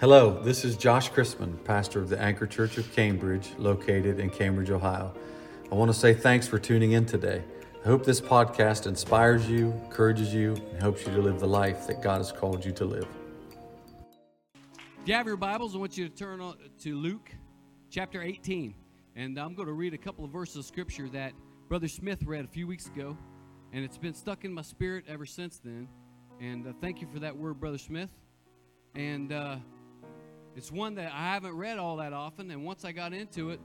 Hello, this is Josh Chrisman, pastor of the Anchor Church of Cambridge, located in Cambridge, Ohio. I want to say thanks for tuning in today. I hope this podcast inspires you, encourages you, and helps you to live the life that God has called you to live. If you have your Bibles, I want you to turn to Luke chapter 18. And I'm going to read a couple of verses of scripture that Brother Smith read a few weeks ago. And it's been stuck in my spirit ever since then. And uh, thank you for that word, Brother Smith. And uh, it's one that I haven't read all that often, and once I got into it,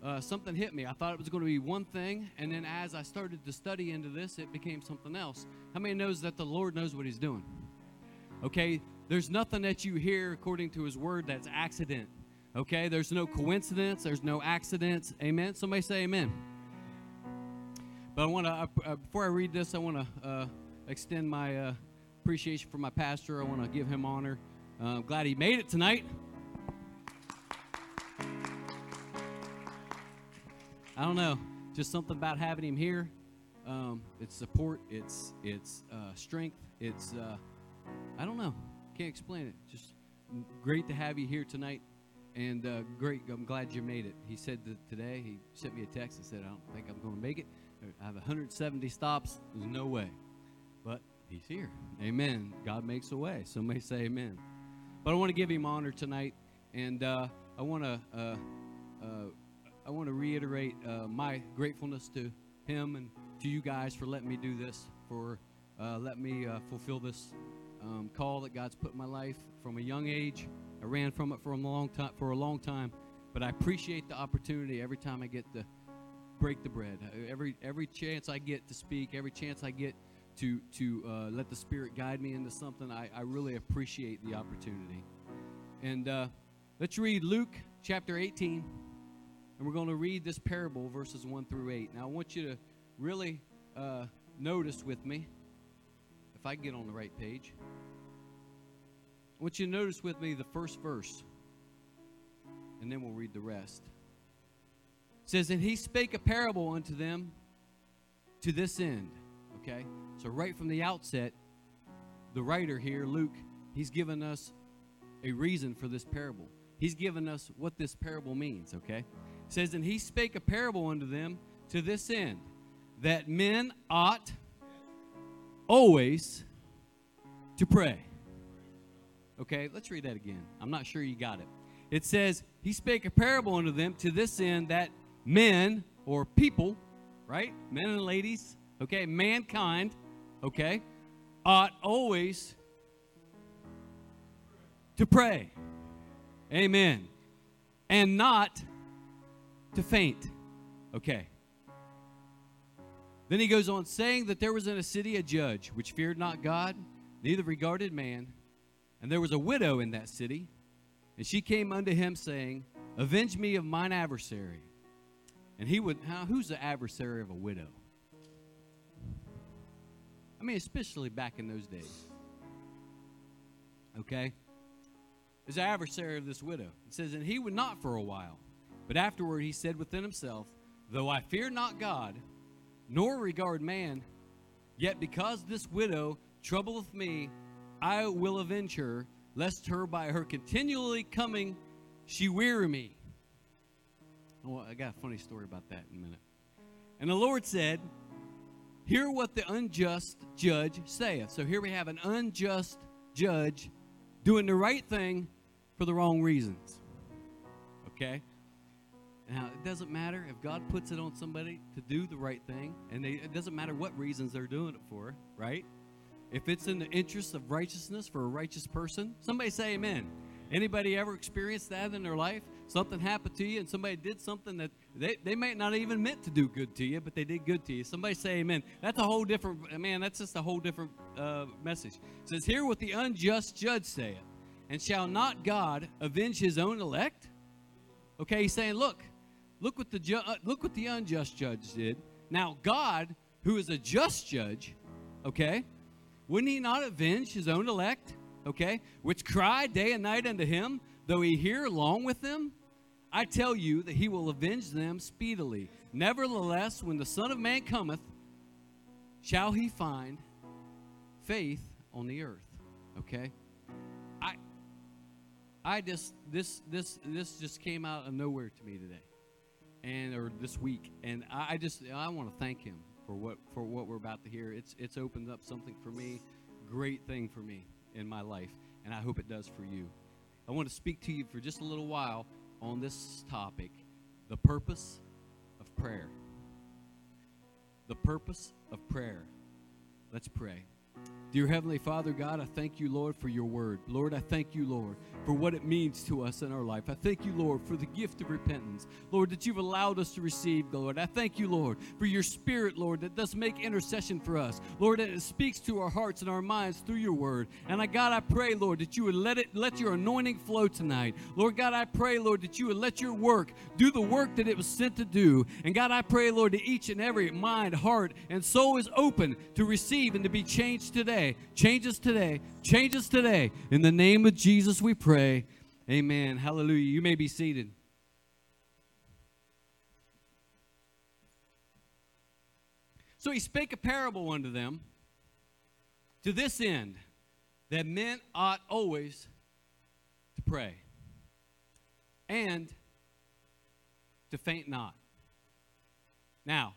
uh, something hit me. I thought it was going to be one thing, and then as I started to study into this, it became something else. How many knows that the Lord knows what He's doing? Okay, there's nothing that you hear according to His Word that's accident. Okay, there's no coincidence, there's no accidents. Amen. Somebody say Amen. But I want to, uh, uh, before I read this, I want to uh, extend my uh, appreciation for my pastor. I want to give him honor. Uh, I'm glad he made it tonight. I don't know, just something about having him here. Um, it's support, it's it's uh, strength, it's uh, I don't know, can't explain it. Just great to have you here tonight, and uh, great. I'm glad you made it. He said that today he sent me a text and said I don't think I'm going to make it. I have 170 stops. There's no way, but he's here. Amen. God makes a way. Somebody say Amen. But I want to give him honor tonight, and uh, I want to uh, uh, I want to reiterate uh, my gratefulness to him and to you guys for letting me do this, for uh, letting me uh, fulfill this um, call that God's put in my life from a young age. I ran from it for a long time, for a long time, but I appreciate the opportunity every time I get to break the bread. Every every chance I get to speak, every chance I get to to uh, let the Spirit guide me into something. I, I really appreciate the opportunity. And uh, let's read Luke chapter 18, and we're going to read this parable, verses 1 through 8. Now, I want you to really uh, notice with me, if I get on the right page, I want you to notice with me the first verse, and then we'll read the rest. It says, And he spake a parable unto them to this end. Okay? So, right from the outset, the writer here, Luke, he's given us a reason for this parable. He's given us what this parable means, okay? It says, And he spake a parable unto them to this end, that men ought always to pray. Okay, let's read that again. I'm not sure you got it. It says, He spake a parable unto them to this end that men or people, right? Men and ladies, okay, mankind okay, ought always to pray. Amen. And not to faint. Okay. Then he goes on saying that there was in a city a judge which feared not God, neither regarded man. And there was a widow in that city, and she came unto him saying, Avenge me of mine adversary. And he would, how, who's the adversary of a widow? I mean, especially back in those days. Okay? Is adversary of this widow. It says, And he would not for a while. But afterward he said within himself, Though I fear not God, nor regard man, yet because this widow troubleth me, I will avenge her, lest her by her continually coming she weary me. Oh, I got a funny story about that in a minute. And the Lord said, Hear what the unjust judge saith. So here we have an unjust judge doing the right thing for the wrong reasons. Okay? Now, it doesn't matter if God puts it on somebody to do the right thing, and they, it doesn't matter what reasons they're doing it for, right? If it's in the interest of righteousness for a righteous person, somebody say amen. Anybody ever experienced that in their life? Something happened to you and somebody did something that they, they might not even meant to do good to you, but they did good to you. Somebody say amen. That's a whole different, man, that's just a whole different uh, message. It says, Hear what the unjust judge saith, and shall not God avenge his own elect? Okay, he's saying, look, look what the, ju- uh, look what the unjust judge did. Now, God, who is a just judge, okay, wouldn't he not avenge his own elect? okay, which cry day and night unto him, though he hear long with them? I tell you that he will avenge them speedily. Nevertheless, when the Son of Man cometh, shall he find faith on the earth? Okay? I I just this this this just came out of nowhere to me today, and or this week, and I, I just I want to thank him for what for what we're about to hear. It's it's opened up something for me, great thing for me in my life, and I hope it does for you. I want to speak to you for just a little while on this topic, the purpose of prayer. The purpose of prayer. Let's pray. Dear Heavenly Father, God, I thank you, Lord, for your word. Lord, I thank you, Lord, for what it means to us in our life. I thank you, Lord, for the gift of repentance. Lord, that you've allowed us to receive, Lord. I thank you, Lord, for your spirit, Lord, that does make intercession for us. Lord, that it speaks to our hearts and our minds through your word. And I, God, I pray, Lord, that you would let it let your anointing flow tonight. Lord God, I pray, Lord, that you would let your work do the work that it was sent to do. And God, I pray, Lord, that each and every mind, heart, and soul is open to receive and to be changed today. Change us today. Change us today. In the name of Jesus, we pray. Amen. Hallelujah. You may be seated. So he spake a parable unto them to this end that men ought always to pray and to faint not. Now,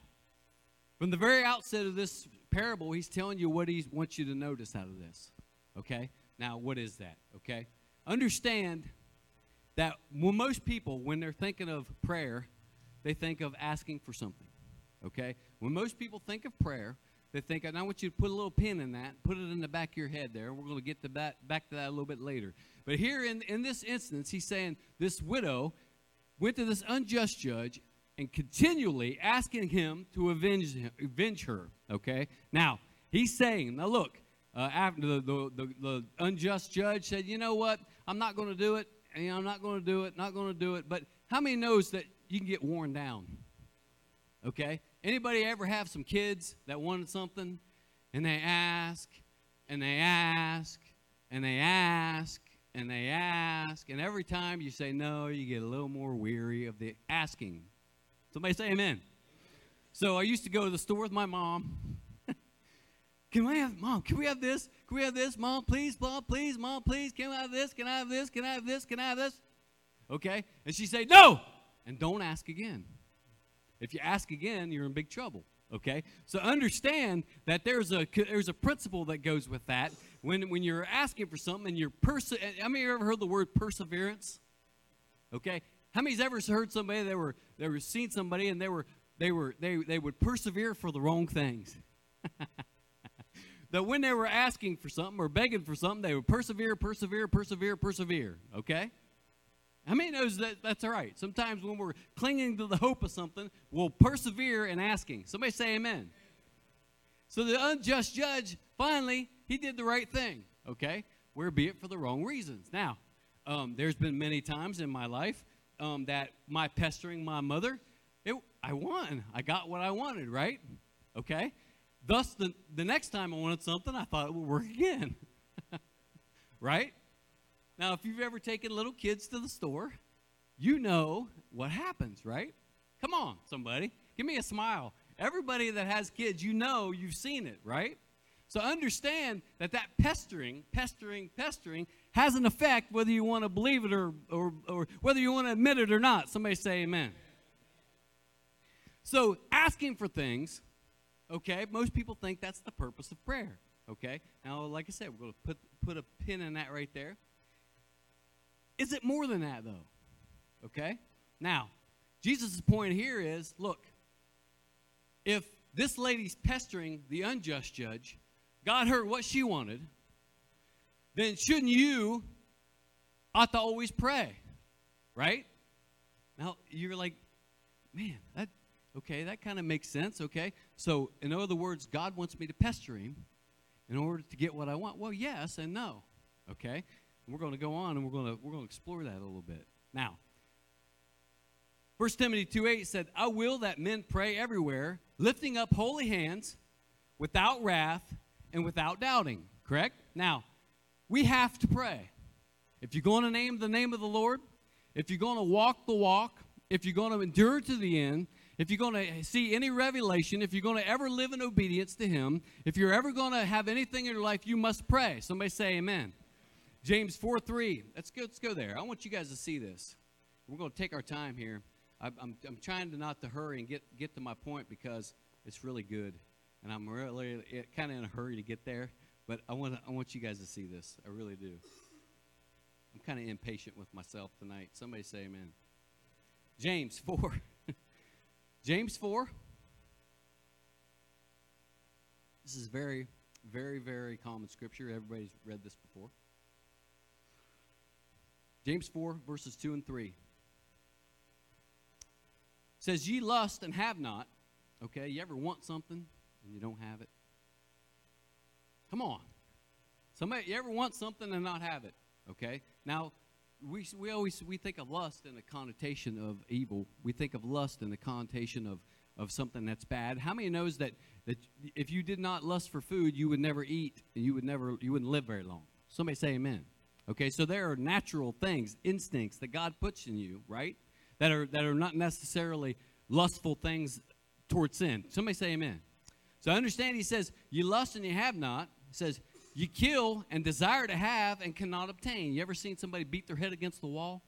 from the very outset of this parable, he's telling you what he wants you to notice out of this. Okay? Now, what is that? Okay? Understand that when most people, when they're thinking of prayer, they think of asking for something. Okay? When most people think of prayer, they think, and I want you to put a little pin in that, put it in the back of your head there. We're going to get to back to that a little bit later. But here in, in this instance, he's saying this widow went to this unjust judge and continually asking him to avenge, avenge her. Okay? Now, he's saying, now look, uh, after the, the, the, the, unjust judge said, you know what? I'm not going to do it. I'm not going to do it, not going to do it. But how many knows that you can get worn down? Okay? Anybody ever have some kids that wanted something and they ask and they ask and they ask and they ask and every time you say no, you get a little more weary of the asking. Somebody say amen. So I used to go to the store with my mom. can we have mom? Can we have this? Can we have this? Mom, please, mom, please, mom, please. Can I have this? Can I have this? Can I have this? Can I have this? Okay? And she say, No! And don't ask again. If you ask again, you're in big trouble. Okay? So understand that there's a there's a principle that goes with that. When when you're asking for something and you're perse I mean you ever heard the word perseverance? Okay? How many's ever heard somebody they were they were seen somebody and they were they were they they would persevere for the wrong things? that when they were asking for something or begging for something, they would persevere, persevere, persevere, persevere. Okay? How many knows that that's all right? Sometimes when we're clinging to the hope of something, we'll persevere in asking. Somebody say amen. So the unjust judge, finally, he did the right thing. Okay? Where be it for the wrong reasons. Now, um, there's been many times in my life um, that my pestering my mother, it, I won. I got what I wanted, right? Okay? Thus, the, the next time I wanted something, I thought it would work again. right? Now, if you've ever taken little kids to the store, you know what happens, right? Come on, somebody. Give me a smile. Everybody that has kids, you know you've seen it, right? So understand that that pestering, pestering, pestering has an effect whether you want to believe it or, or, or whether you want to admit it or not. Somebody say amen. So asking for things, okay, most people think that's the purpose of prayer, okay? Now, like I said, we're going to put, put a pin in that right there. Is it more than that, though? Okay? Now, Jesus' point here is look, if this lady's pestering the unjust judge, God heard what she wanted, then shouldn't you ought to always pray, right? Now you're like, man, that okay, that kind of makes sense, okay? So in other words, God wants me to pester him in order to get what I want. Well, yes and no, okay? And we're going to go on and we're going to we're going to explore that a little bit. Now, 1 Timothy 2 8 said, I will that men pray everywhere, lifting up holy hands without wrath and without doubting. Correct? Now, we have to pray. If you're going to name the name of the Lord, if you're going to walk the walk, if you're going to endure to the end, if you're going to see any revelation, if you're going to ever live in obedience to Him, if you're ever going to have anything in your life, you must pray. Somebody say amen. James 4 3. Let's go, let's go there. I want you guys to see this. We're going to take our time here. I'm, I'm trying to not to hurry and get, get to my point because it's really good. And I'm really kind of in a hurry to get there. But I want, I want you guys to see this. I really do. I'm kind of impatient with myself tonight. Somebody say amen. James 4. James 4. This is very, very, very common scripture. Everybody's read this before. James 4, verses 2 and 3 says, Ye lust and have not. Okay, you ever want something and you don't have it? Come on. Somebody, you ever want something and not have it? Okay. Now, we, we always we think of lust in the connotation of evil. We think of lust in the connotation of, of something that's bad. How many knows that, that if you did not lust for food, you would never eat and you would never you wouldn't live very long? Somebody say amen. Okay, so there are natural things, instincts that God puts in you, right? That are that are not necessarily lustful things towards sin. Somebody say amen. So understand he says, You lust and you have not. He says, You kill and desire to have and cannot obtain. You ever seen somebody beat their head against the wall?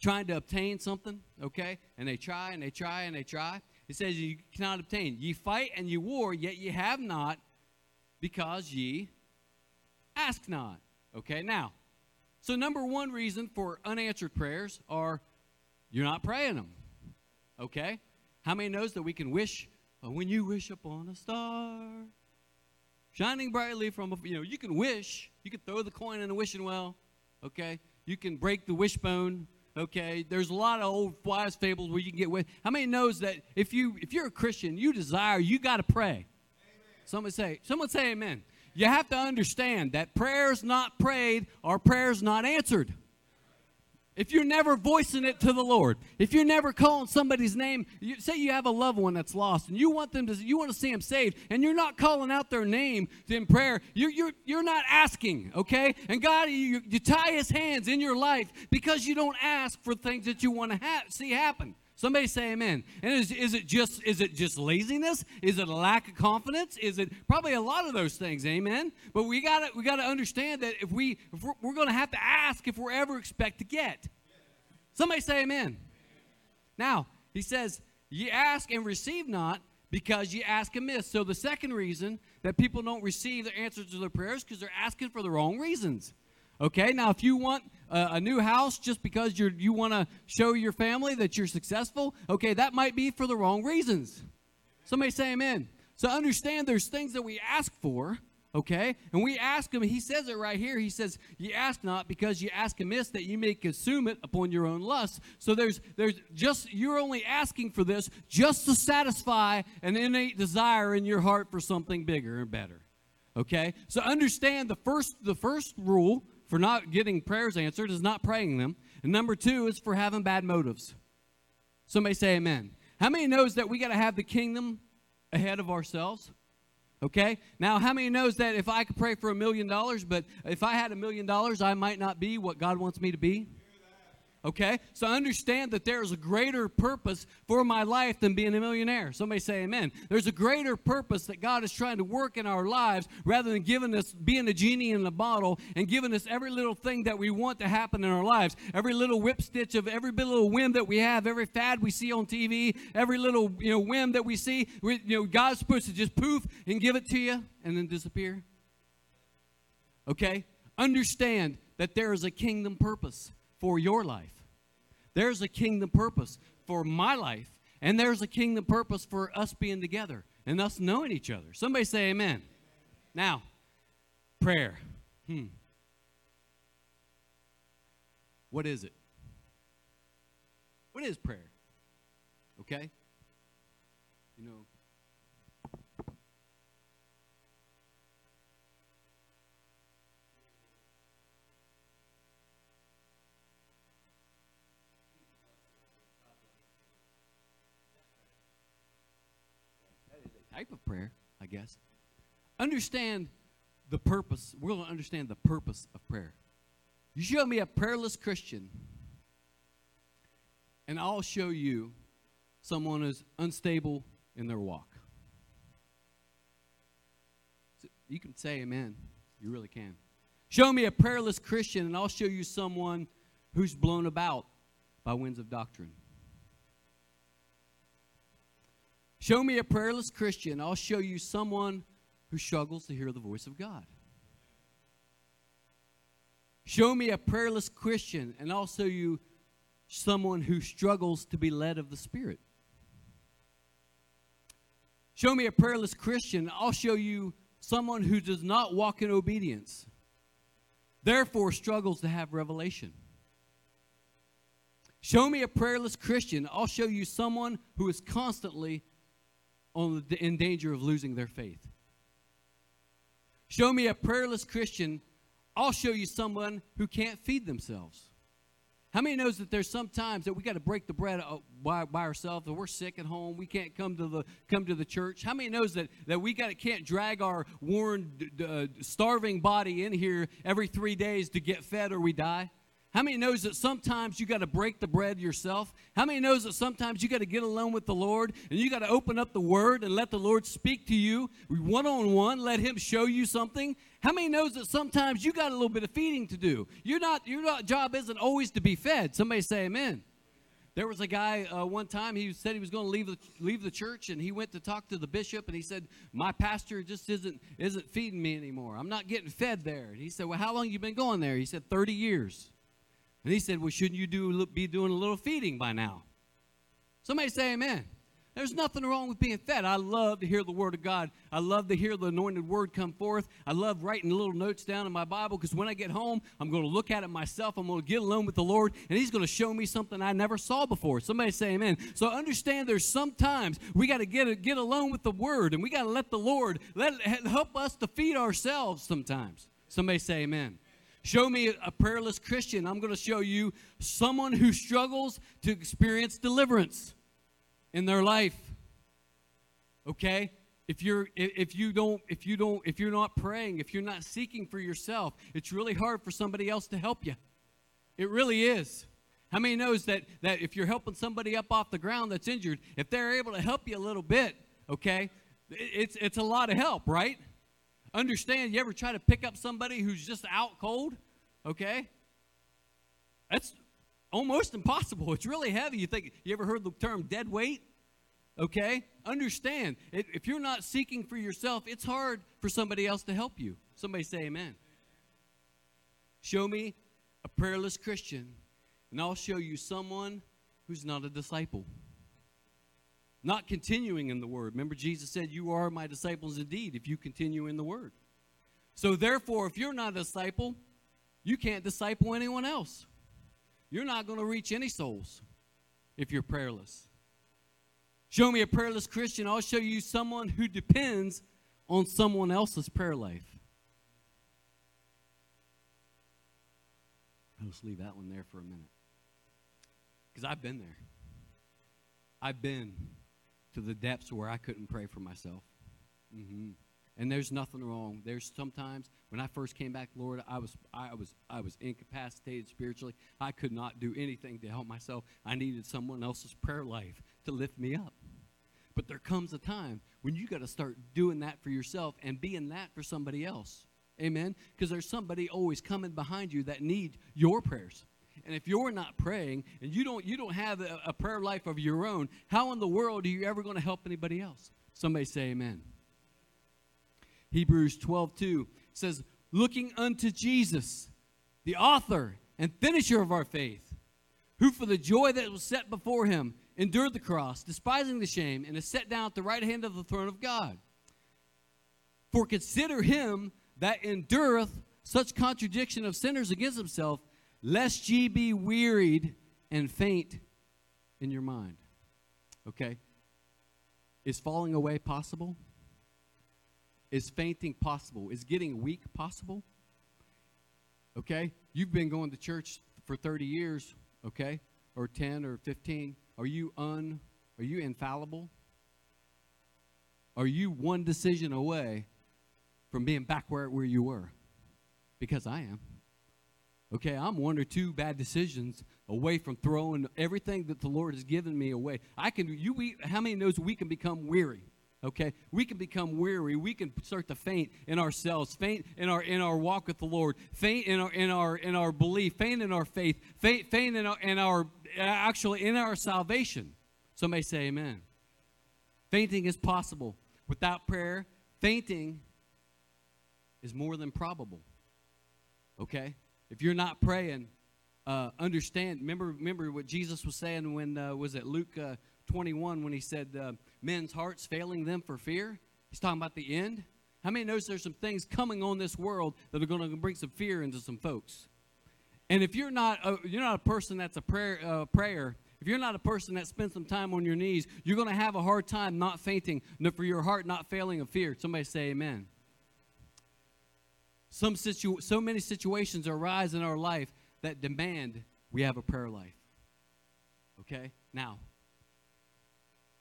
Trying to obtain something, okay? And they try and they try and they try. He says, You cannot obtain. Ye fight and ye war, yet ye have not, because ye ask not. Okay, now, so, number one reason for unanswered prayers are you're not praying them. Okay? How many knows that we can wish Uh, when you wish upon a star shining brightly from a, you know, you can wish, you can throw the coin in the wishing well, okay? You can break the wishbone, okay? There's a lot of old wise fables where you can get with. How many knows that if you if you're a Christian, you desire, you got to pray. Amen. Someone say, someone say amen you have to understand that prayers not prayed are prayers not answered. If you're never voicing it to the Lord, if you're never calling somebody's name, you, say you have a loved one that's lost and you want them to, you want to see them saved, and you're not calling out their name in prayer, you're, you're, you're not asking, okay? And God, you, you tie his hands in your life because you don't ask for things that you want to ha- see happen. Somebody say amen. And is, is it just is it just laziness? Is it a lack of confidence? Is it probably a lot of those things? Amen. But we got to we got to understand that if we if we're, we're going to have to ask if we're ever expect to get. Somebody say amen. Now he says, "Ye ask and receive not." Because you ask amiss. So, the second reason that people don't receive the answers to their prayers because they're asking for the wrong reasons. Okay, now if you want a, a new house just because you you want to show your family that you're successful, okay, that might be for the wrong reasons. Somebody say amen. So understand there's things that we ask for, okay? And we ask him, he says it right here. He says, You ask not because you ask amiss that you may consume it upon your own lust. So there's there's just you're only asking for this just to satisfy an innate desire in your heart for something bigger and better. Okay? So understand the first the first rule for not getting prayers answered is not praying them. And number two is for having bad motives. Somebody say amen. How many knows that we got to have the kingdom ahead of ourselves? Okay? Now, how many knows that if I could pray for a million dollars, but if I had a million dollars, I might not be what God wants me to be? Okay? So I understand that there is a greater purpose for my life than being a millionaire. Somebody say amen. There's a greater purpose that God is trying to work in our lives rather than giving us being a genie in a bottle and giving us every little thing that we want to happen in our lives. Every little whip stitch of every little whim that we have, every fad we see on TV, every little, you know, whim that we see, we, you know, God's supposed to just poof and give it to you and then disappear. Okay? Understand that there is a kingdom purpose for your life. There's a kingdom purpose for my life, and there's a kingdom purpose for us being together and us knowing each other. Somebody say amen. Now, prayer. Hmm. What is it? What is prayer? Okay? You know, type of prayer, I guess. Understand the purpose. We're going to understand the purpose of prayer. You show me a prayerless Christian, and I'll show you someone who's unstable in their walk. So you can say amen. You really can. Show me a prayerless Christian, and I'll show you someone who's blown about by winds of doctrine. Show me a prayerless Christian, I'll show you someone who struggles to hear the voice of God. Show me a prayerless Christian, and I'll show you someone who struggles to be led of the Spirit. Show me a prayerless Christian, I'll show you someone who does not walk in obedience, therefore struggles to have revelation. Show me a prayerless Christian, I'll show you someone who is constantly on in danger of losing their faith. Show me a prayerless Christian, I'll show you someone who can't feed themselves. How many knows that there's some times that we got to break the bread uh, by, by ourselves, that we're sick at home, we can't come to the come to the church. How many knows that that we got can't drag our worn, uh, starving body in here every three days to get fed or we die? How many knows that sometimes you got to break the bread yourself? How many knows that sometimes you got to get alone with the Lord and you got to open up the Word and let the Lord speak to you one on one? Let Him show you something. How many knows that sometimes you got a little bit of feeding to do? You're not your job isn't always to be fed. Somebody say Amen. There was a guy uh, one time. He said he was going to leave the, leave the church, and he went to talk to the bishop, and he said, "My pastor just isn't isn't feeding me anymore. I'm not getting fed there." And he said, "Well, how long you been going there?" He said, "30 years." And he said, Well, shouldn't you do, be doing a little feeding by now? Somebody say amen. There's nothing wrong with being fed. I love to hear the Word of God. I love to hear the anointed Word come forth. I love writing little notes down in my Bible because when I get home, I'm going to look at it myself. I'm going to get alone with the Lord, and He's going to show me something I never saw before. Somebody say amen. So understand there's sometimes we got to get, get alone with the Word, and we got to let the Lord let help us to feed ourselves sometimes. Somebody say amen. Show me a prayerless Christian. I'm going to show you someone who struggles to experience deliverance in their life. Okay? If you're if you don't if you don't if you're not praying, if you're not seeking for yourself, it's really hard for somebody else to help you. It really is. How many knows that that if you're helping somebody up off the ground that's injured, if they're able to help you a little bit, okay, it's it's a lot of help, right? Understand, you ever try to pick up somebody who's just out cold? Okay? That's almost impossible. It's really heavy. You think, you ever heard the term dead weight? Okay? Understand, if you're not seeking for yourself, it's hard for somebody else to help you. Somebody say amen. Show me a prayerless Christian, and I'll show you someone who's not a disciple not continuing in the word. Remember, Jesus said, You are my disciples indeed if you continue in the word. So, therefore, if you're not a disciple, you can't disciple anyone else. You're not going to reach any souls if you're prayerless. Show me a prayerless Christian, I'll show you someone who depends on someone else's prayer life. I'll leave that one there for a minute. Because I've been there. I've been to the depths where I couldn't pray for myself. Mm-hmm. And there's nothing wrong. There's sometimes when I first came back, Lord, I was I was I was incapacitated spiritually. I could not do anything to help myself. I needed someone else's prayer life to lift me up. But there comes a time when you got to start doing that for yourself and being that for somebody else. Amen. Because there's somebody always coming behind you that need your prayers. And if you're not praying and you don't you don't have a, a prayer life of your own, how in the world are you ever going to help anybody else? Somebody say amen. Hebrews 12, 2 says, looking unto Jesus, the author and finisher of our faith, who for the joy that was set before him endured the cross, despising the shame, and is set down at the right hand of the throne of God. For consider him that endureth such contradiction of sinners against himself, lest ye be wearied and faint in your mind. Okay? Is falling away possible? Is fainting possible? Is getting weak possible? Okay? You've been going to church for 30 years, okay? Or 10 or 15. Are you un are you infallible? Are you one decision away from being back where, where you were? Because I am. Okay, I'm one or two bad decisions away from throwing everything that the Lord has given me away. I can you we how many knows we can become weary Okay, we can become weary. We can start to faint in ourselves, faint in our in our walk with the Lord, faint in our in our in our belief, faint in our faith, faint faint in our in our actually in our salvation. Somebody say Amen. Fainting is possible without prayer. Fainting is more than probable. Okay, if you're not praying, uh, understand. Remember, remember what Jesus was saying when uh, was it Luke uh, 21 when he said, uh, "Men's hearts failing them for fear." He's talking about the end. How many knows there's some things coming on this world that are going to bring some fear into some folks? And if you're not a, you're not a person that's a prayer uh, prayer, if you're not a person that spends some time on your knees, you're going to have a hard time not fainting, for your heart not failing of fear. Somebody say Amen. Some situ- so many situations arise in our life that demand we have a prayer life. Okay? Now,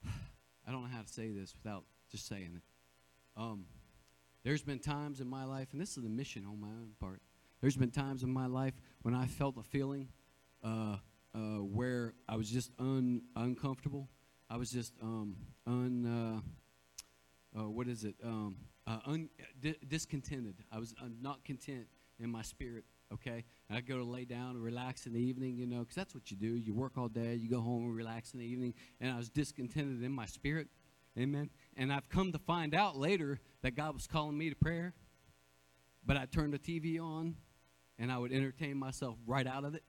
I don't know how to say this without just saying it. Um, there's been times in my life, and this is a mission on my own part. There's been times in my life when I felt a feeling uh, uh, where I was just un, uncomfortable. I was just um, un, uh, uh what is it? Um, uh, un, di- discontented. I was uh, not content in my spirit okay? I go to lay down and relax in the evening, you know, because that's what you do. You work all day, you go home and relax in the evening. And I was discontented in my spirit, amen. And I've come to find out later that God was calling me to prayer, but I turned the TV on and I would entertain myself right out of it.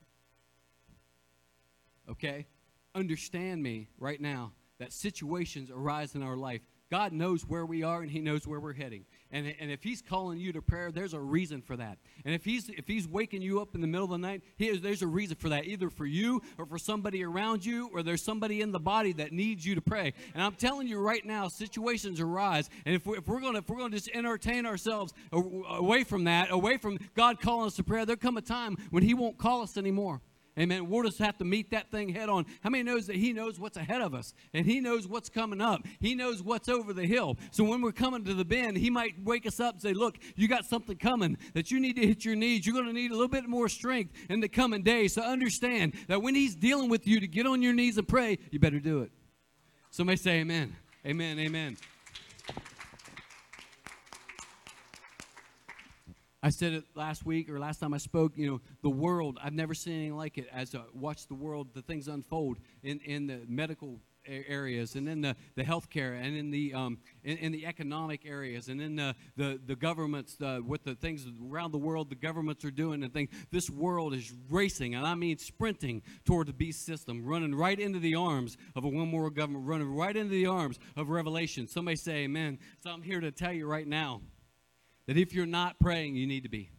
Okay? Understand me right now that situations arise in our life God knows where we are and He knows where we're heading. And, and if He's calling you to prayer, there's a reason for that. And if He's if He's waking you up in the middle of the night, is, there's a reason for that, either for you or for somebody around you, or there's somebody in the body that needs you to pray. And I'm telling you right now, situations arise, and if we're, if we're gonna if we're gonna just entertain ourselves away from that, away from God calling us to prayer, there'll come a time when He won't call us anymore. Amen. We'll just have to meet that thing head on. How many knows that He knows what's ahead of us and He knows what's coming up? He knows what's over the hill. So when we're coming to the bend, He might wake us up and say, Look, you got something coming that you need to hit your knees. You're going to need a little bit more strength in the coming days. So understand that when He's dealing with you to get on your knees and pray, you better do it. Somebody say, Amen. Amen. Amen. I said it last week or last time I spoke, you know, the world, I've never seen anything like it as I watch the world, the things unfold in, in the medical areas and in the, the healthcare and in the um, in, in, the economic areas and in the the, the governments uh, with the things around the world the governments are doing and things. This world is racing and I mean sprinting toward the beast system running right into the arms of a one world government running right into the arms of revelation. Somebody say amen. So I'm here to tell you right now that if you're not praying, you need to be.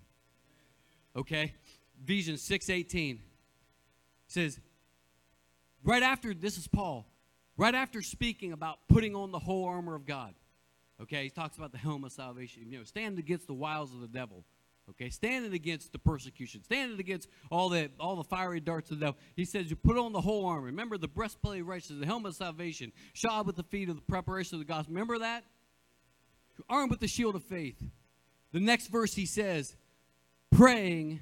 Okay? Ephesians 6:18 says, right after this is Paul, right after speaking about putting on the whole armor of God. Okay, he talks about the helmet of salvation. You know, standing against the wiles of the devil. Okay, standing against the persecution, standing against all the all the fiery darts of the devil. He says you put on the whole armor. Remember the breastplate of righteousness, the helmet of salvation, shod with the feet of the preparation of the gospel. Remember that? Armed with the shield of faith. The next verse he says, praying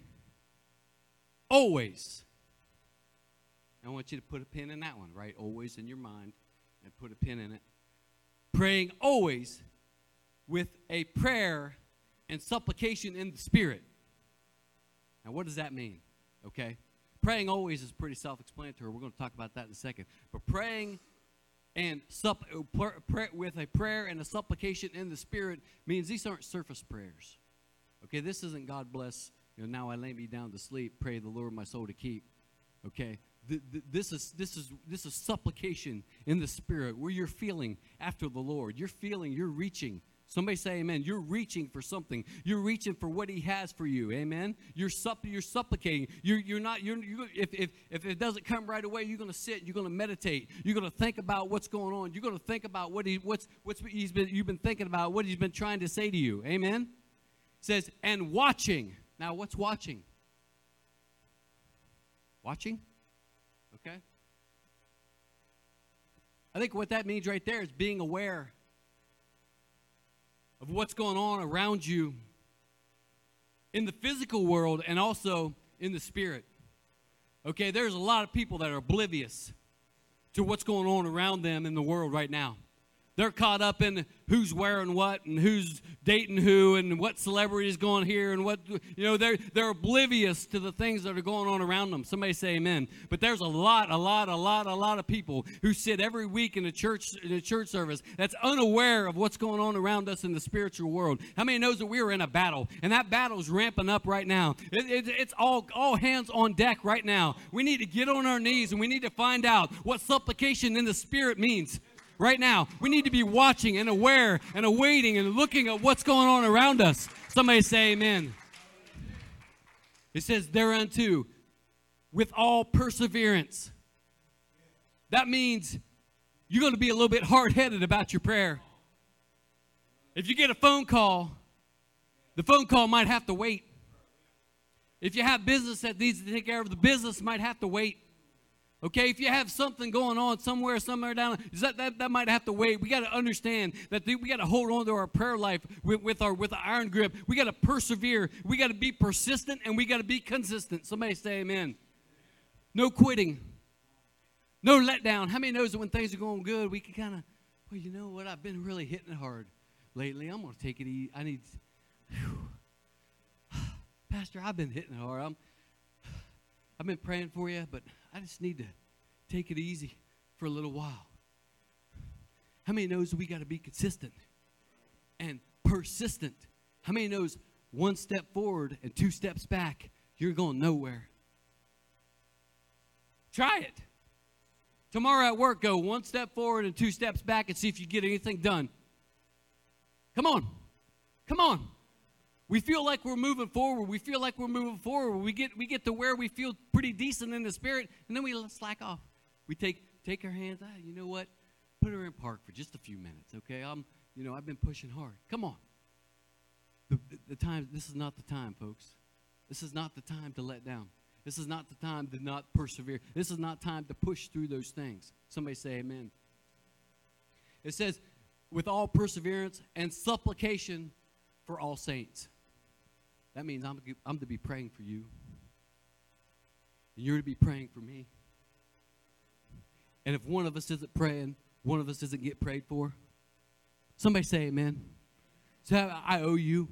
always. I want you to put a pin in that one, right? Always in your mind and put a pin in it. Praying always with a prayer and supplication in the Spirit. Now, what does that mean? Okay? Praying always is pretty self explanatory. We're going to talk about that in a second. But praying and supp- uh, pray, with a prayer and a supplication in the Spirit means these aren't surface prayers. Okay, this isn't God bless, you know, now I lay me down to sleep, pray the Lord my soul to keep. Okay, this is this is this is supplication in the Spirit where you're feeling after the Lord. You're feeling, you're reaching Somebody say amen. You're reaching for something. You're reaching for what he has for you. Amen. You're supp- you're supplicating. You're, you're not you're, you're if, if if it doesn't come right away, you're going to sit, you're going to meditate. You're going to think about what's going on. You're going to think about what he what's what's he's been you've been thinking about, what he's been trying to say to you. Amen. It says and watching. Now, what's watching? Watching? Okay? I think what that means right there is being aware of what's going on around you in the physical world and also in the spirit. Okay, there's a lot of people that are oblivious to what's going on around them in the world right now. They're caught up in who's wearing what and who's dating who and what celebrity is going here and what you know they're they're oblivious to the things that are going on around them. Somebody say amen. But there's a lot, a lot, a lot, a lot of people who sit every week in a church in a church service that's unaware of what's going on around us in the spiritual world. How many knows that we are in a battle and that battle's ramping up right now? It, it, it's all all hands on deck right now. We need to get on our knees and we need to find out what supplication in the spirit means right now. We need to be watching and aware and awaiting and looking at what's going on around us. Somebody say amen. It says, thereunto, with all perseverance. That means you're going to be a little bit hard headed about your prayer. If you get a phone call, the phone call might have to wait. If you have business that needs to take care of, the business might have to wait. Okay, if you have something going on somewhere, somewhere down, that, that, that might have to wait. We got to understand that we got to hold on to our prayer life with, with our with the iron grip. We got to persevere. We got to be persistent and we got to be consistent. Somebody say amen. No quitting. No letdown. How many knows that when things are going good, we can kind of, well, you know what? I've been really hitting it hard lately. I'm going to take it easy. I need. Pastor, I've been hitting it hard. I'm, I've been praying for you, but I just need to take it easy for a little while. How many knows we got to be consistent and persistent? How many knows one step forward and two steps back, you're going nowhere? Try it. Tomorrow at work, go one step forward and two steps back and see if you get anything done. Come on. Come on. We feel like we're moving forward. We feel like we're moving forward. We get we get to where we feel pretty decent in the spirit, and then we slack off. We take take our hands. Ah, you know what? Put her in park for just a few minutes, okay? I'm you know I've been pushing hard. Come on. The, the, the time. This is not the time, folks. This is not the time to let down. This is not the time to not persevere. This is not time to push through those things. Somebody say Amen. It says, with all perseverance and supplication for all saints. That means I'm, I'm to be praying for you. And you're to be praying for me. And if one of us isn't praying, one of us doesn't get prayed for. Somebody say amen. So I owe you.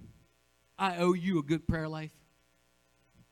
I owe you a good prayer life.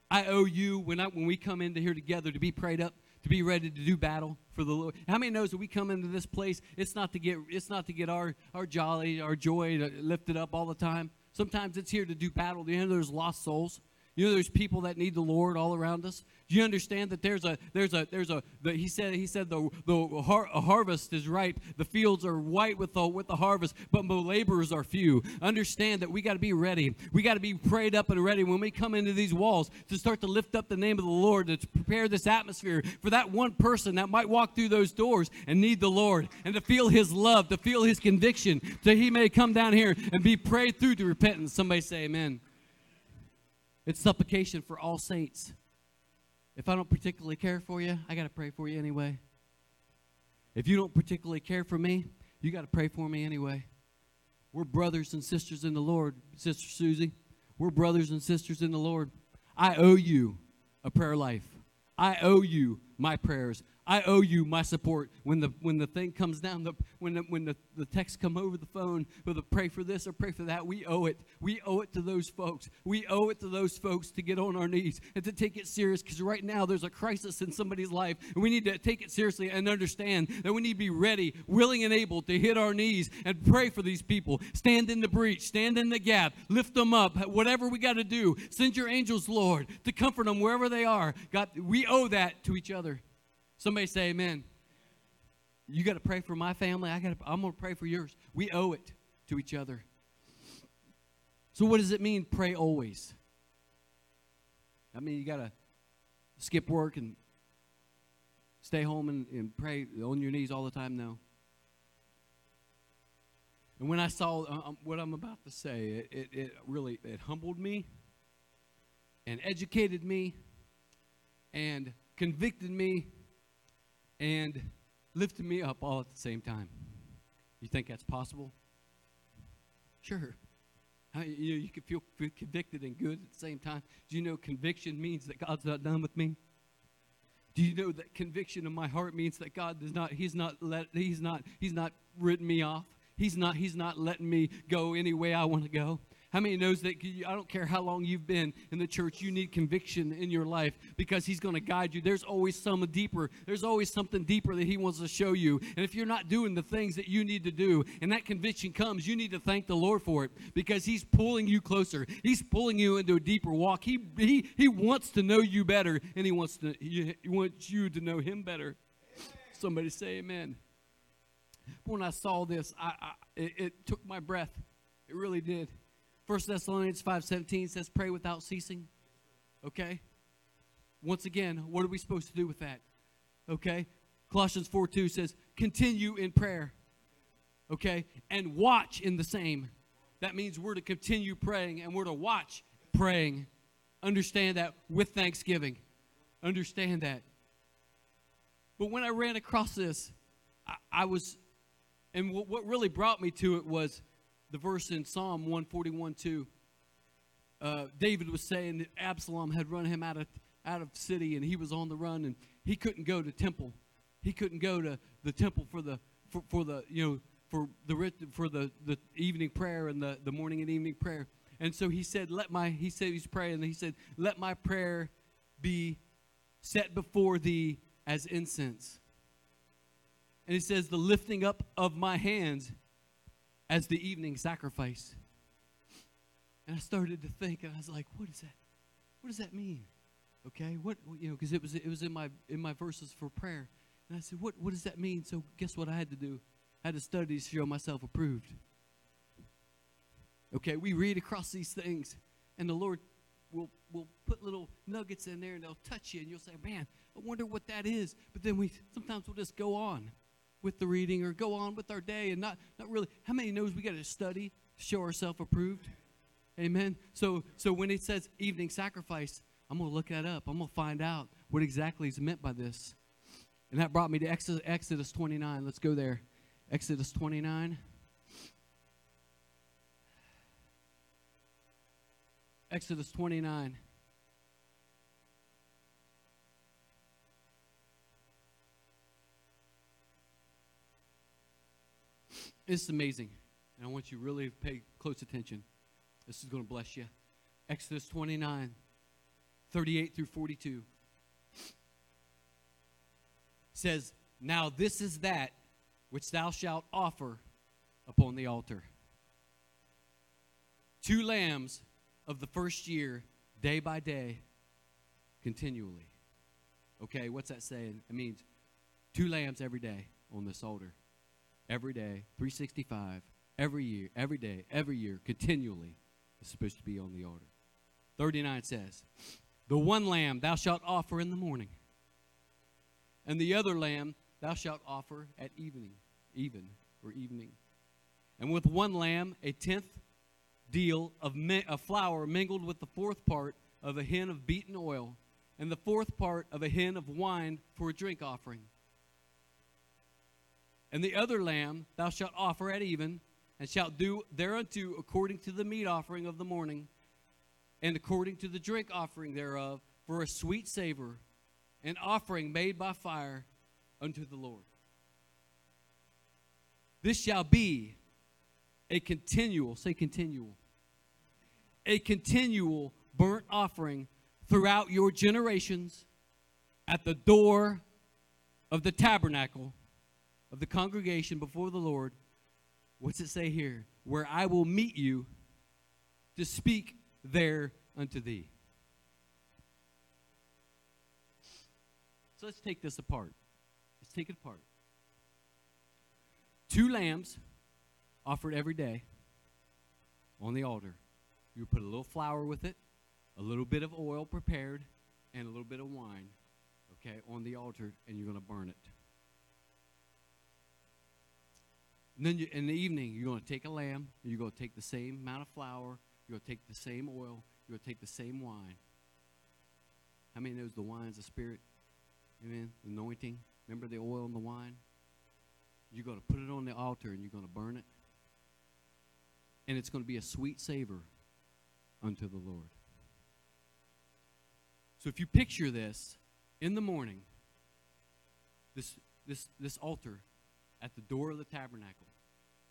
I owe you when I when we come into here together to be prayed up, to be ready to do battle for the Lord. How many knows that we come into this place? It's not to get it's not to get our our jolly, our joy lifted up all the time. Sometimes it's here to do battle. You know, there's lost souls. You know, there's people that need the Lord all around us. Do you understand that there's a there's a there's a the, he said he said the the har- harvest is ripe, the fields are white with the with the harvest, but the laborers are few. Understand that we got to be ready. We got to be prayed up and ready when we come into these walls to start to lift up the name of the Lord, to prepare this atmosphere for that one person that might walk through those doors and need the Lord and to feel His love, to feel His conviction, that He may come down here and be prayed through to repentance. Somebody say Amen. It's supplication for all saints. If I don't particularly care for you, I got to pray for you anyway. If you don't particularly care for me, you got to pray for me anyway. We're brothers and sisters in the Lord, Sister Susie. We're brothers and sisters in the Lord. I owe you a prayer life. I owe you my prayers. I owe you my support. When the when the thing comes down the when the, when the, the text come over the phone the pray for this or pray for that we owe it. We owe it to those folks. We owe it to those folks to get on our knees and to take it serious because right now there's a crisis in somebody's life and we need to take it seriously and understand that we need to be ready willing and able to hit our knees and pray for these people. Stand in the breach. Stand in the gap. Lift them up. Whatever we got to do send your angels Lord to comfort them wherever they are. God we owe that to each other Somebody say amen. You got to pray for my family. I got I'm going to pray for yours. We owe it to each other. So what does it mean pray always? I mean you got to skip work and stay home and, and pray on your knees all the time no. And when I saw uh, um, what I'm about to say, it, it, it really it humbled me and educated me and convicted me and lifted me up all at the same time. You think that's possible? Sure. I, you know, you can feel, convicted and good at the same time. Do you know conviction means that God's not done with me? Do you know that conviction in my heart means that God does not, He's not let, He's not, He's not written me off? He's not, he's not letting me go any way I want to go. How many knows that I don't care how long you've been in the church, you need conviction in your life because he's going to guide you. There's always some deeper. There's always something deeper that he wants to show you. And if you're not doing the things that you need to do and that conviction comes, you need to thank the Lord for it because he's pulling you closer. He's pulling you into a deeper walk. He he he wants to know you better and he wants to he, he wants you to know him better. Somebody say amen. When I saw this, I, I it, it took my breath. It really did. First Thessalonians 5:17 says pray without ceasing. Okay? Once again, what are we supposed to do with that? Okay? Colossians 4:2 says continue in prayer. Okay? And watch in the same. That means we're to continue praying and we're to watch praying. Understand that with thanksgiving. Understand that. But when I ran across this, I, I was, and what, what really brought me to it was the verse in Psalm 141 2. Uh, David was saying that Absalom had run him out of out of city, and he was on the run, and he couldn't go to temple. He couldn't go to the temple for the for, for the you know for the for the the evening prayer and the the morning and evening prayer. And so he said, "Let my," he said, he's praying, he said, "Let my prayer be set before thee as incense." And he says, "The lifting up of my hands as the evening sacrifice." And I started to think, and I was like, "What is that? What does that mean?" Okay, what you know, because it was it was in my in my verses for prayer, and I said, "What what does that mean?" So guess what I had to do? I had to study to show myself approved. Okay, we read across these things, and the Lord will will put little nuggets in there, and they'll touch you, and you'll say, "Man, I wonder what that is." But then we sometimes we'll just go on with the reading or go on with our day, and not not really. How many knows we got to study show ourselves approved? Amen. So so when it says evening sacrifice, I'm going to look that up. I'm going to find out what exactly is meant by this. And that brought me to Exodus, Exodus 29. Let's go there. Exodus 29. Exodus 29. Is amazing. And I want you to really pay close attention. This is going to bless you. Exodus 29, 38 through 42 says, Now this is that which thou shalt offer upon the altar. Two lambs of the first year, day by day, continually. Okay, what's that saying? It means two lambs every day on this altar. Every day, 365, every year, every day, every year, continually is supposed to be on the altar. 39 says, The one lamb thou shalt offer in the morning, and the other lamb thou shalt offer at evening, even or evening. And with one lamb, a tenth deal of, mi- of flour mingled with the fourth part of a hin of beaten oil, and the fourth part of a hin of wine for a drink offering. And the other lamb thou shalt offer at even, and shalt do thereunto according to the meat offering of the morning, and according to the drink offering thereof, for a sweet savor, an offering made by fire unto the Lord. This shall be a continual, say continual, a continual burnt offering throughout your generations at the door of the tabernacle of the congregation before the Lord. What's it say here? Where I will meet you to speak there unto thee. So let's take this apart. Let's take it apart. Two lambs offered every day on the altar. You put a little flour with it, a little bit of oil prepared, and a little bit of wine, okay, on the altar, and you're going to burn it. And then you, in the evening, you're going to take a lamb, you're going to take the same amount of flour, you're going to take the same oil, you're going to take the same wine. How many knows the wine's the spirit? Amen. Anointing. Remember the oil and the wine? You're going to put it on the altar and you're going to burn it. And it's going to be a sweet savor unto the Lord. So if you picture this in the morning, this this this altar at the door of the tabernacle,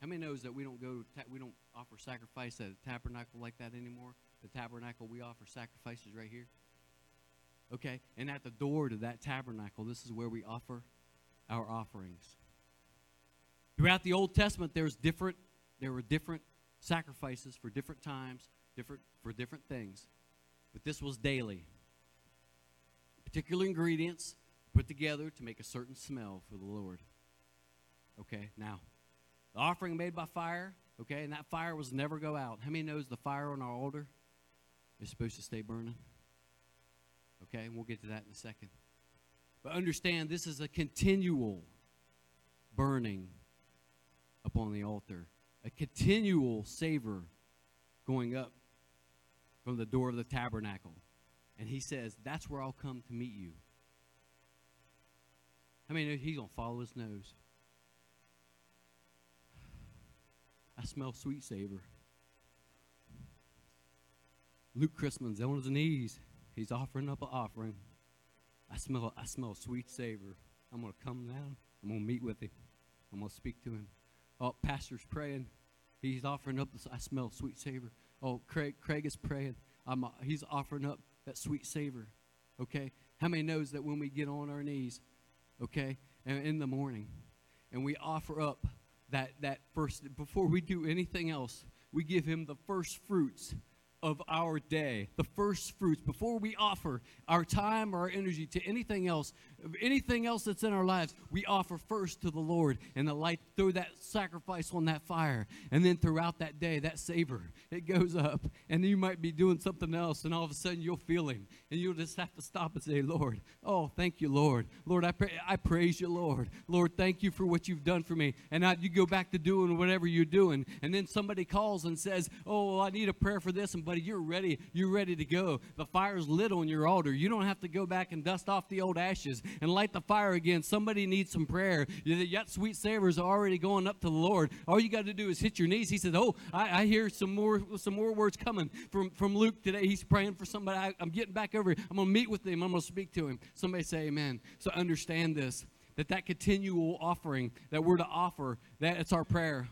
How many knows that we don't go ta- we don't offer sacrifice at a tabernacle like that anymore? The tabernacle we offer sacrifices right here. Okay, and at the door to that tabernacle, this is where we offer our offerings. Throughout the Old Testament, there's different there were different sacrifices for different times, different for different things. But this was daily. Particular ingredients put together to make a certain smell for the Lord. Okay, now offering made by fire, okay, and that fire was never go out. How many knows the fire on our altar is supposed to stay burning? Okay, and we'll get to that in a second. But understand this is a continual burning upon the altar, a continual savor going up from the door of the tabernacle. And he says, That's where I'll come to meet you. I mean, he's going to follow his nose. I smell sweet savor. Luke Chrisman's on his knees. He's offering up an offering. I smell I smell sweet savor. I'm gonna come down. I'm gonna meet with him. I'm gonna speak to him. Oh, pastor's praying. He's offering up. I smell sweet savor. Oh, Craig Craig is praying. I'm, uh, he's offering up that sweet savor. Okay. How many knows that when we get on our knees, okay, in the morning, and we offer up that that first before we do anything else, we give him the first fruits of our day, the first fruits, before we offer our time or our energy to anything else, anything else that's in our lives, we offer first to the Lord and the light, through that sacrifice on that fire. And then throughout that day, that savor, it goes up. And you might be doing something else, and all of a sudden you'll feel Him. And you'll just have to stop and say, Lord, oh, thank you, Lord. Lord, I, pray, I praise you, Lord. Lord, thank you for what you've done for me. And now you go back to doing whatever you're doing. And then somebody calls and says, oh, I need a prayer for this. And buddy, you're ready. You're ready to go. The fire's lit on your altar. You don't have to go back and dust off the old ashes and light the fire again. Somebody needs some prayer. That sweet savor is already going up to the Lord. All you got to do is hit your knees. He said, "Oh, I, I, hear some more some more words coming from from Luke today. He's praying for somebody. I, I'm getting back over. Here. I'm to meet with him. I'm to speak to him. Somebody say, Amen. So understand this." That that continual offering that we're to offer, that it's our prayer.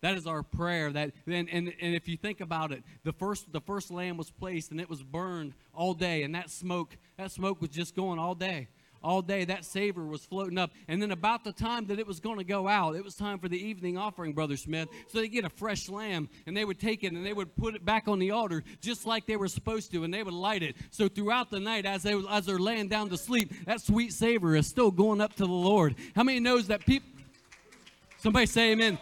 That is our prayer. That and, and, and if you think about it, the first the first lamb was placed and it was burned all day, and that smoke that smoke was just going all day all day that savor was floating up. And then about the time that it was going to go out it was time for the evening offering brother smith. So they get a fresh lamb and they would take it and they would put it back on the altar just like they were supposed to and they would light it. So throughout the night as they as they're laying down to sleep that sweet savor is still going up to the lord. How many knows that people somebody say amen.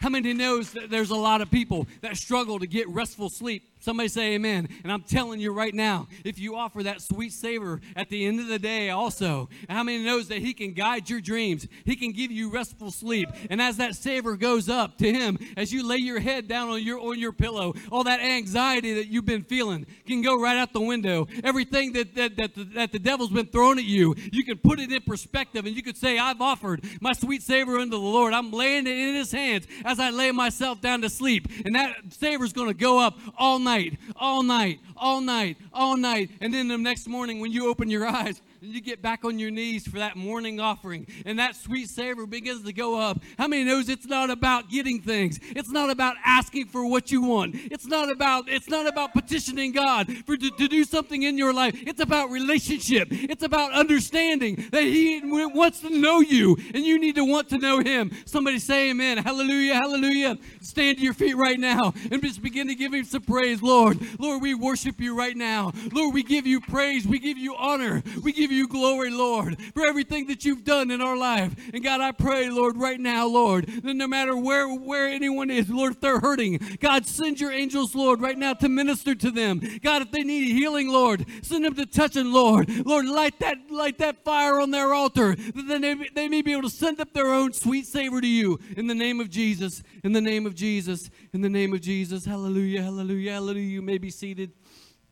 How many knows that there's a lot of people that struggle to get restful sleep? Somebody say amen. And I'm telling you right now, if you offer that sweet savor at the end of the day also, how many knows that he can guide your dreams? He can give you restful sleep. And as that savor goes up to him, as you lay your head down on your on your pillow, all that anxiety that you've been feeling can go right out the window. Everything that that, that, the, that the devil's been throwing at you, you can put it in perspective and you could say, I've offered my sweet savor unto the Lord. I'm laying it in his hands as I lay myself down to sleep. And that savor's going to go up all night night, all night, all night, all night. And then the next morning, when you open your eyes, and you get back on your knees for that morning offering and that sweet savor begins to go up. How many knows it's not about getting things? It's not about asking for what you want. It's not about it's not about petitioning god for to, to do something in your life. It's about relationship. It's about understanding that he wants to know you and you need to want to know him. Somebody say amen. Hallelujah hallelujah. Stand to your feet right now and just begin to give him some praise. Lord lord we worship you right now. Lord we give you praise. We give you honor. We give you you glory, Lord, for everything that you've done in our life. And God, I pray, Lord, right now, Lord, that no matter where, where anyone is, Lord, if they're hurting, God, send your angels, Lord, right now to minister to them. God, if they need healing, Lord, send them to touch them, Lord. Lord, light that, light that fire on their altar, that then they may be able to send up their own sweet savor to you. In the name of Jesus, in the name of Jesus, in the name of Jesus. Hallelujah, hallelujah, hallelujah. You may be seated.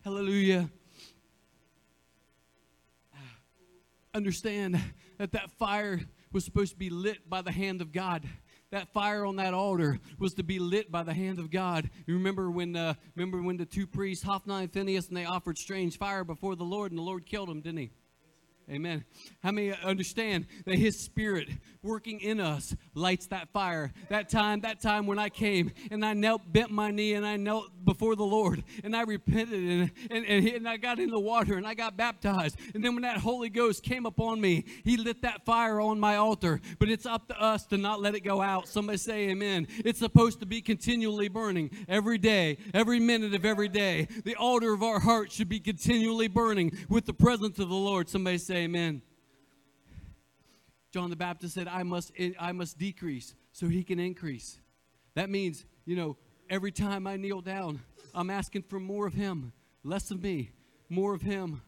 Hallelujah. Understand that that fire was supposed to be lit by the hand of God. That fire on that altar was to be lit by the hand of God. You remember when, uh, remember when the two priests, Hophni and Phineas, and they offered strange fire before the Lord, and the Lord killed them, didn't he? Amen. How many understand that His Spirit working in us lights that fire? That time, that time when I came and I knelt, bent my knee, and I knelt before the Lord and I repented and, and, and, and I got in the water and I got baptized. And then when that Holy Ghost came upon me, He lit that fire on my altar. But it's up to us to not let it go out. Somebody say amen. It's supposed to be continually burning every day, every minute of every day. The altar of our heart should be continually burning with the presence of the Lord. Somebody say amen. John the Baptist said, I must, I must decrease so he can increase. That means, you know, every time I kneel down, I'm asking for more of him, less of me, more of him.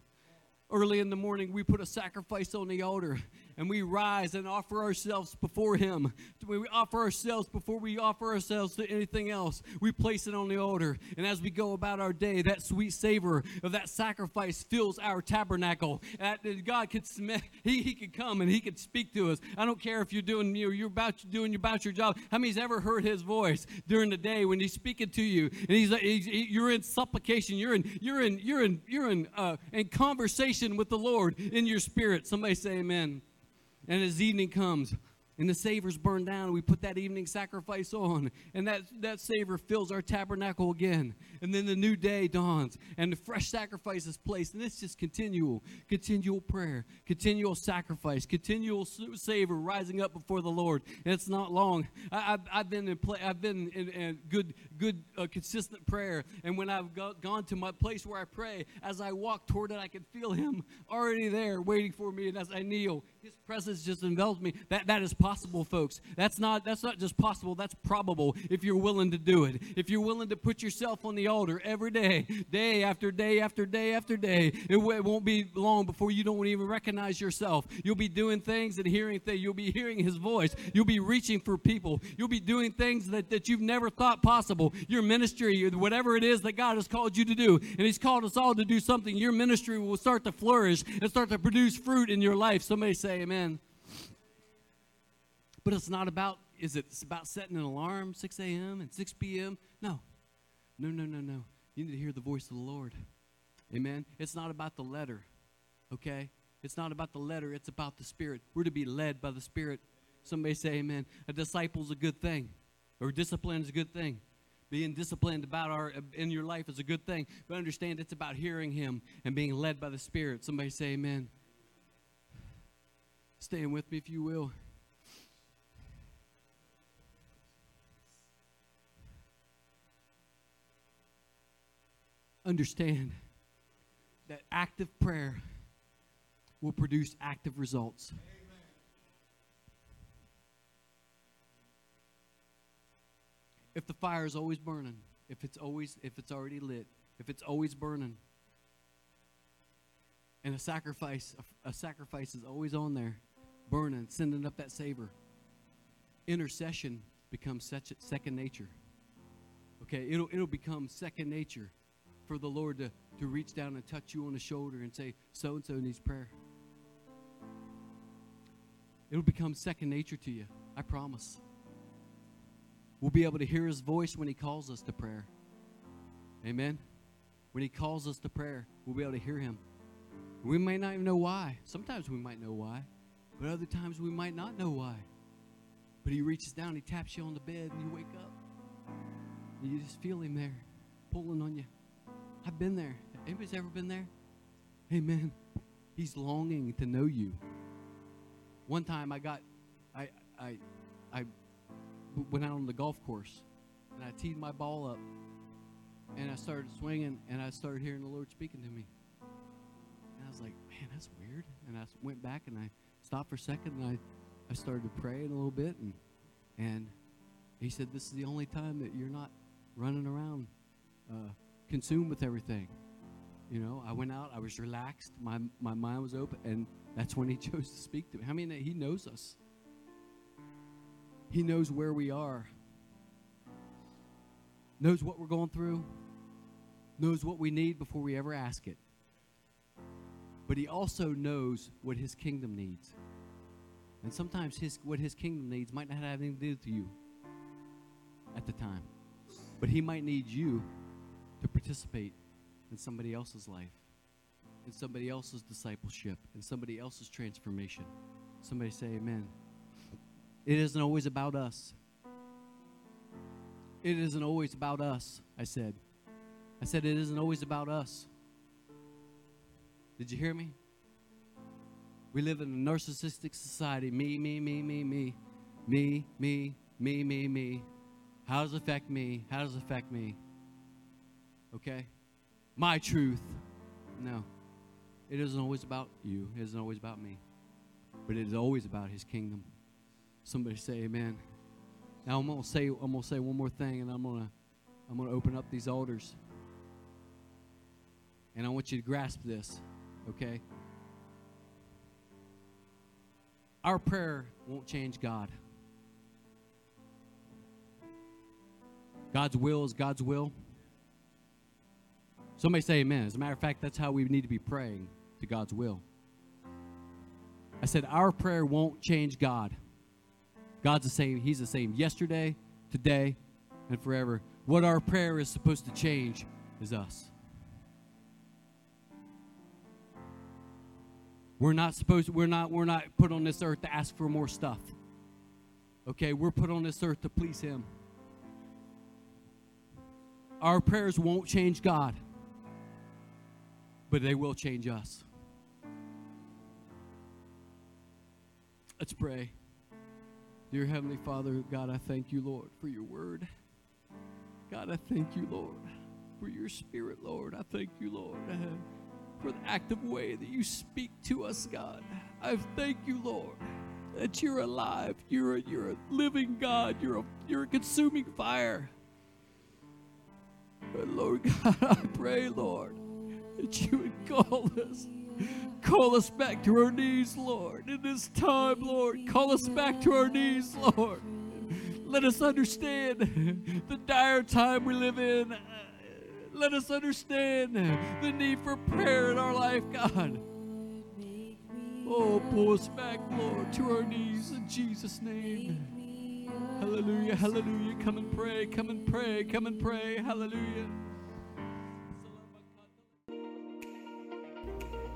Early in the morning, we put a sacrifice on the altar and we rise and offer ourselves before Him. We offer ourselves before we offer ourselves to anything else. We place it on the altar. And as we go about our day, that sweet savor of that sacrifice fills our tabernacle. That God could He, he could come and He could speak to us. I don't care if you're doing you you're about doing about your job. How many's ever heard His voice during the day when He's speaking to you and He's, he's you're in supplication. You're in you're in you're in you're in uh, in conversation with the Lord in your spirit. Somebody say Amen. And as evening comes, and the savors burn down. We put that evening sacrifice on, and that, that savor fills our tabernacle again. And then the new day dawns, and the fresh sacrifice is placed. And it's just continual, continual prayer, continual sacrifice, continual savor rising up before the Lord. And it's not long. I, have I've been in play, I've been in, in good, good, uh, consistent prayer. And when I've go, gone to my place where I pray, as I walk toward it, I can feel Him already there, waiting for me. And as I kneel, His presence just envelops me. That that is folks. That's not that's not just possible, that's probable if you're willing to do it. If you're willing to put yourself on the altar every day, day after day after day after day, it, w- it won't be long before you don't even recognize yourself. You'll be doing things and hearing things. You'll be hearing his voice. You'll be reaching for people. You'll be doing things that, that you've never thought possible. Your ministry, whatever it is that God has called you to do, and he's called us all to do something, your ministry will start to flourish and start to produce fruit in your life. Somebody say amen. But it's not about, is it it's about setting an alarm 6 a.m. and 6 p.m.? No. No, no, no, no. You need to hear the voice of the Lord. Amen. It's not about the letter, okay? It's not about the letter, it's about the Spirit. We're to be led by the Spirit. Somebody say amen. A disciple's a good thing, or discipline is a good thing. Being disciplined about our in your life is a good thing, but understand it's about hearing Him and being led by the Spirit. Somebody say amen. Stand with me if you will. Understand that active prayer will produce active results. If the fire is always burning, if it's always if it's already lit, if it's always burning, and a sacrifice a, a sacrifice is always on there, burning, sending up that savor, intercession becomes such second nature. Okay, it'll it'll become second nature for the Lord to, to reach down and touch you on the shoulder and say, so and so needs prayer. It'll become second nature to you. I promise. We'll be able to hear his voice when he calls us to prayer. Amen. When he calls us to prayer, we'll be able to hear him. We may not even know why. Sometimes we might know why, but other times we might not know why. But he reaches down, he taps you on the bed, and you wake up. And you just feel him there, pulling on you. I've been there. Anybody's ever been there? Amen. He's longing to know you. One time I got, I, I, I went out on the golf course and I teed my ball up and I started swinging and I started hearing the Lord speaking to me. And I was like, man, that's weird. And I went back and I stopped for a second and I, I started to pray a little bit and, and he said, this is the only time that you're not running around uh, consumed with everything. You know, I went out, I was relaxed, my, my mind was open, and that's when he chose to speak to me. I mean, he knows us, he knows where we are, knows what we're going through, knows what we need before we ever ask it. But he also knows what his kingdom needs. And sometimes his, what his kingdom needs might not have anything to do with you at the time. But he might need you to participate in somebody else's life. in somebody else's discipleship, in somebody else's transformation. Somebody say amen. It isn't always about us. It isn't always about us, I said. I said it isn't always about us. Did you hear me? We live in a narcissistic society. Me, me, me, me, me. Me, me, me, me, me. How does it affect me? How does it affect me? Okay? My truth. No. It isn't always about you. It isn't always about me. But it is always about his kingdom. Somebody say amen. Now I'm gonna say I'm gonna say one more thing and I'm gonna I'm gonna open up these altars. And I want you to grasp this, okay? Our prayer won't change God. God's will is God's will. Somebody say amen. As a matter of fact, that's how we need to be praying to God's will. I said, our prayer won't change God. God's the same. He's the same yesterday, today, and forever. What our prayer is supposed to change is us. We're not supposed we're not we're not put on this earth to ask for more stuff. Okay, we're put on this earth to please him. Our prayers won't change God, but they will change us. Let's pray. Dear Heavenly Father, God, I thank you, Lord, for your word. God, I thank you, Lord, for your spirit, Lord. I thank you, Lord, uh, for the active way that you speak to us, God. I thank you, Lord, that you're alive. You're a, you're a living God. You're a, you're a consuming fire. But Lord God, I pray, Lord, that you would call us. Call us back to our knees, Lord, in this time, Lord. Call us back to our knees, Lord. Let us understand the dire time we live in. Let us understand the need for prayer in our life, God. Oh, pull us back, Lord, to our knees in Jesus' name. Hallelujah, hallelujah. Come and pray, come and pray, come and pray. Hallelujah.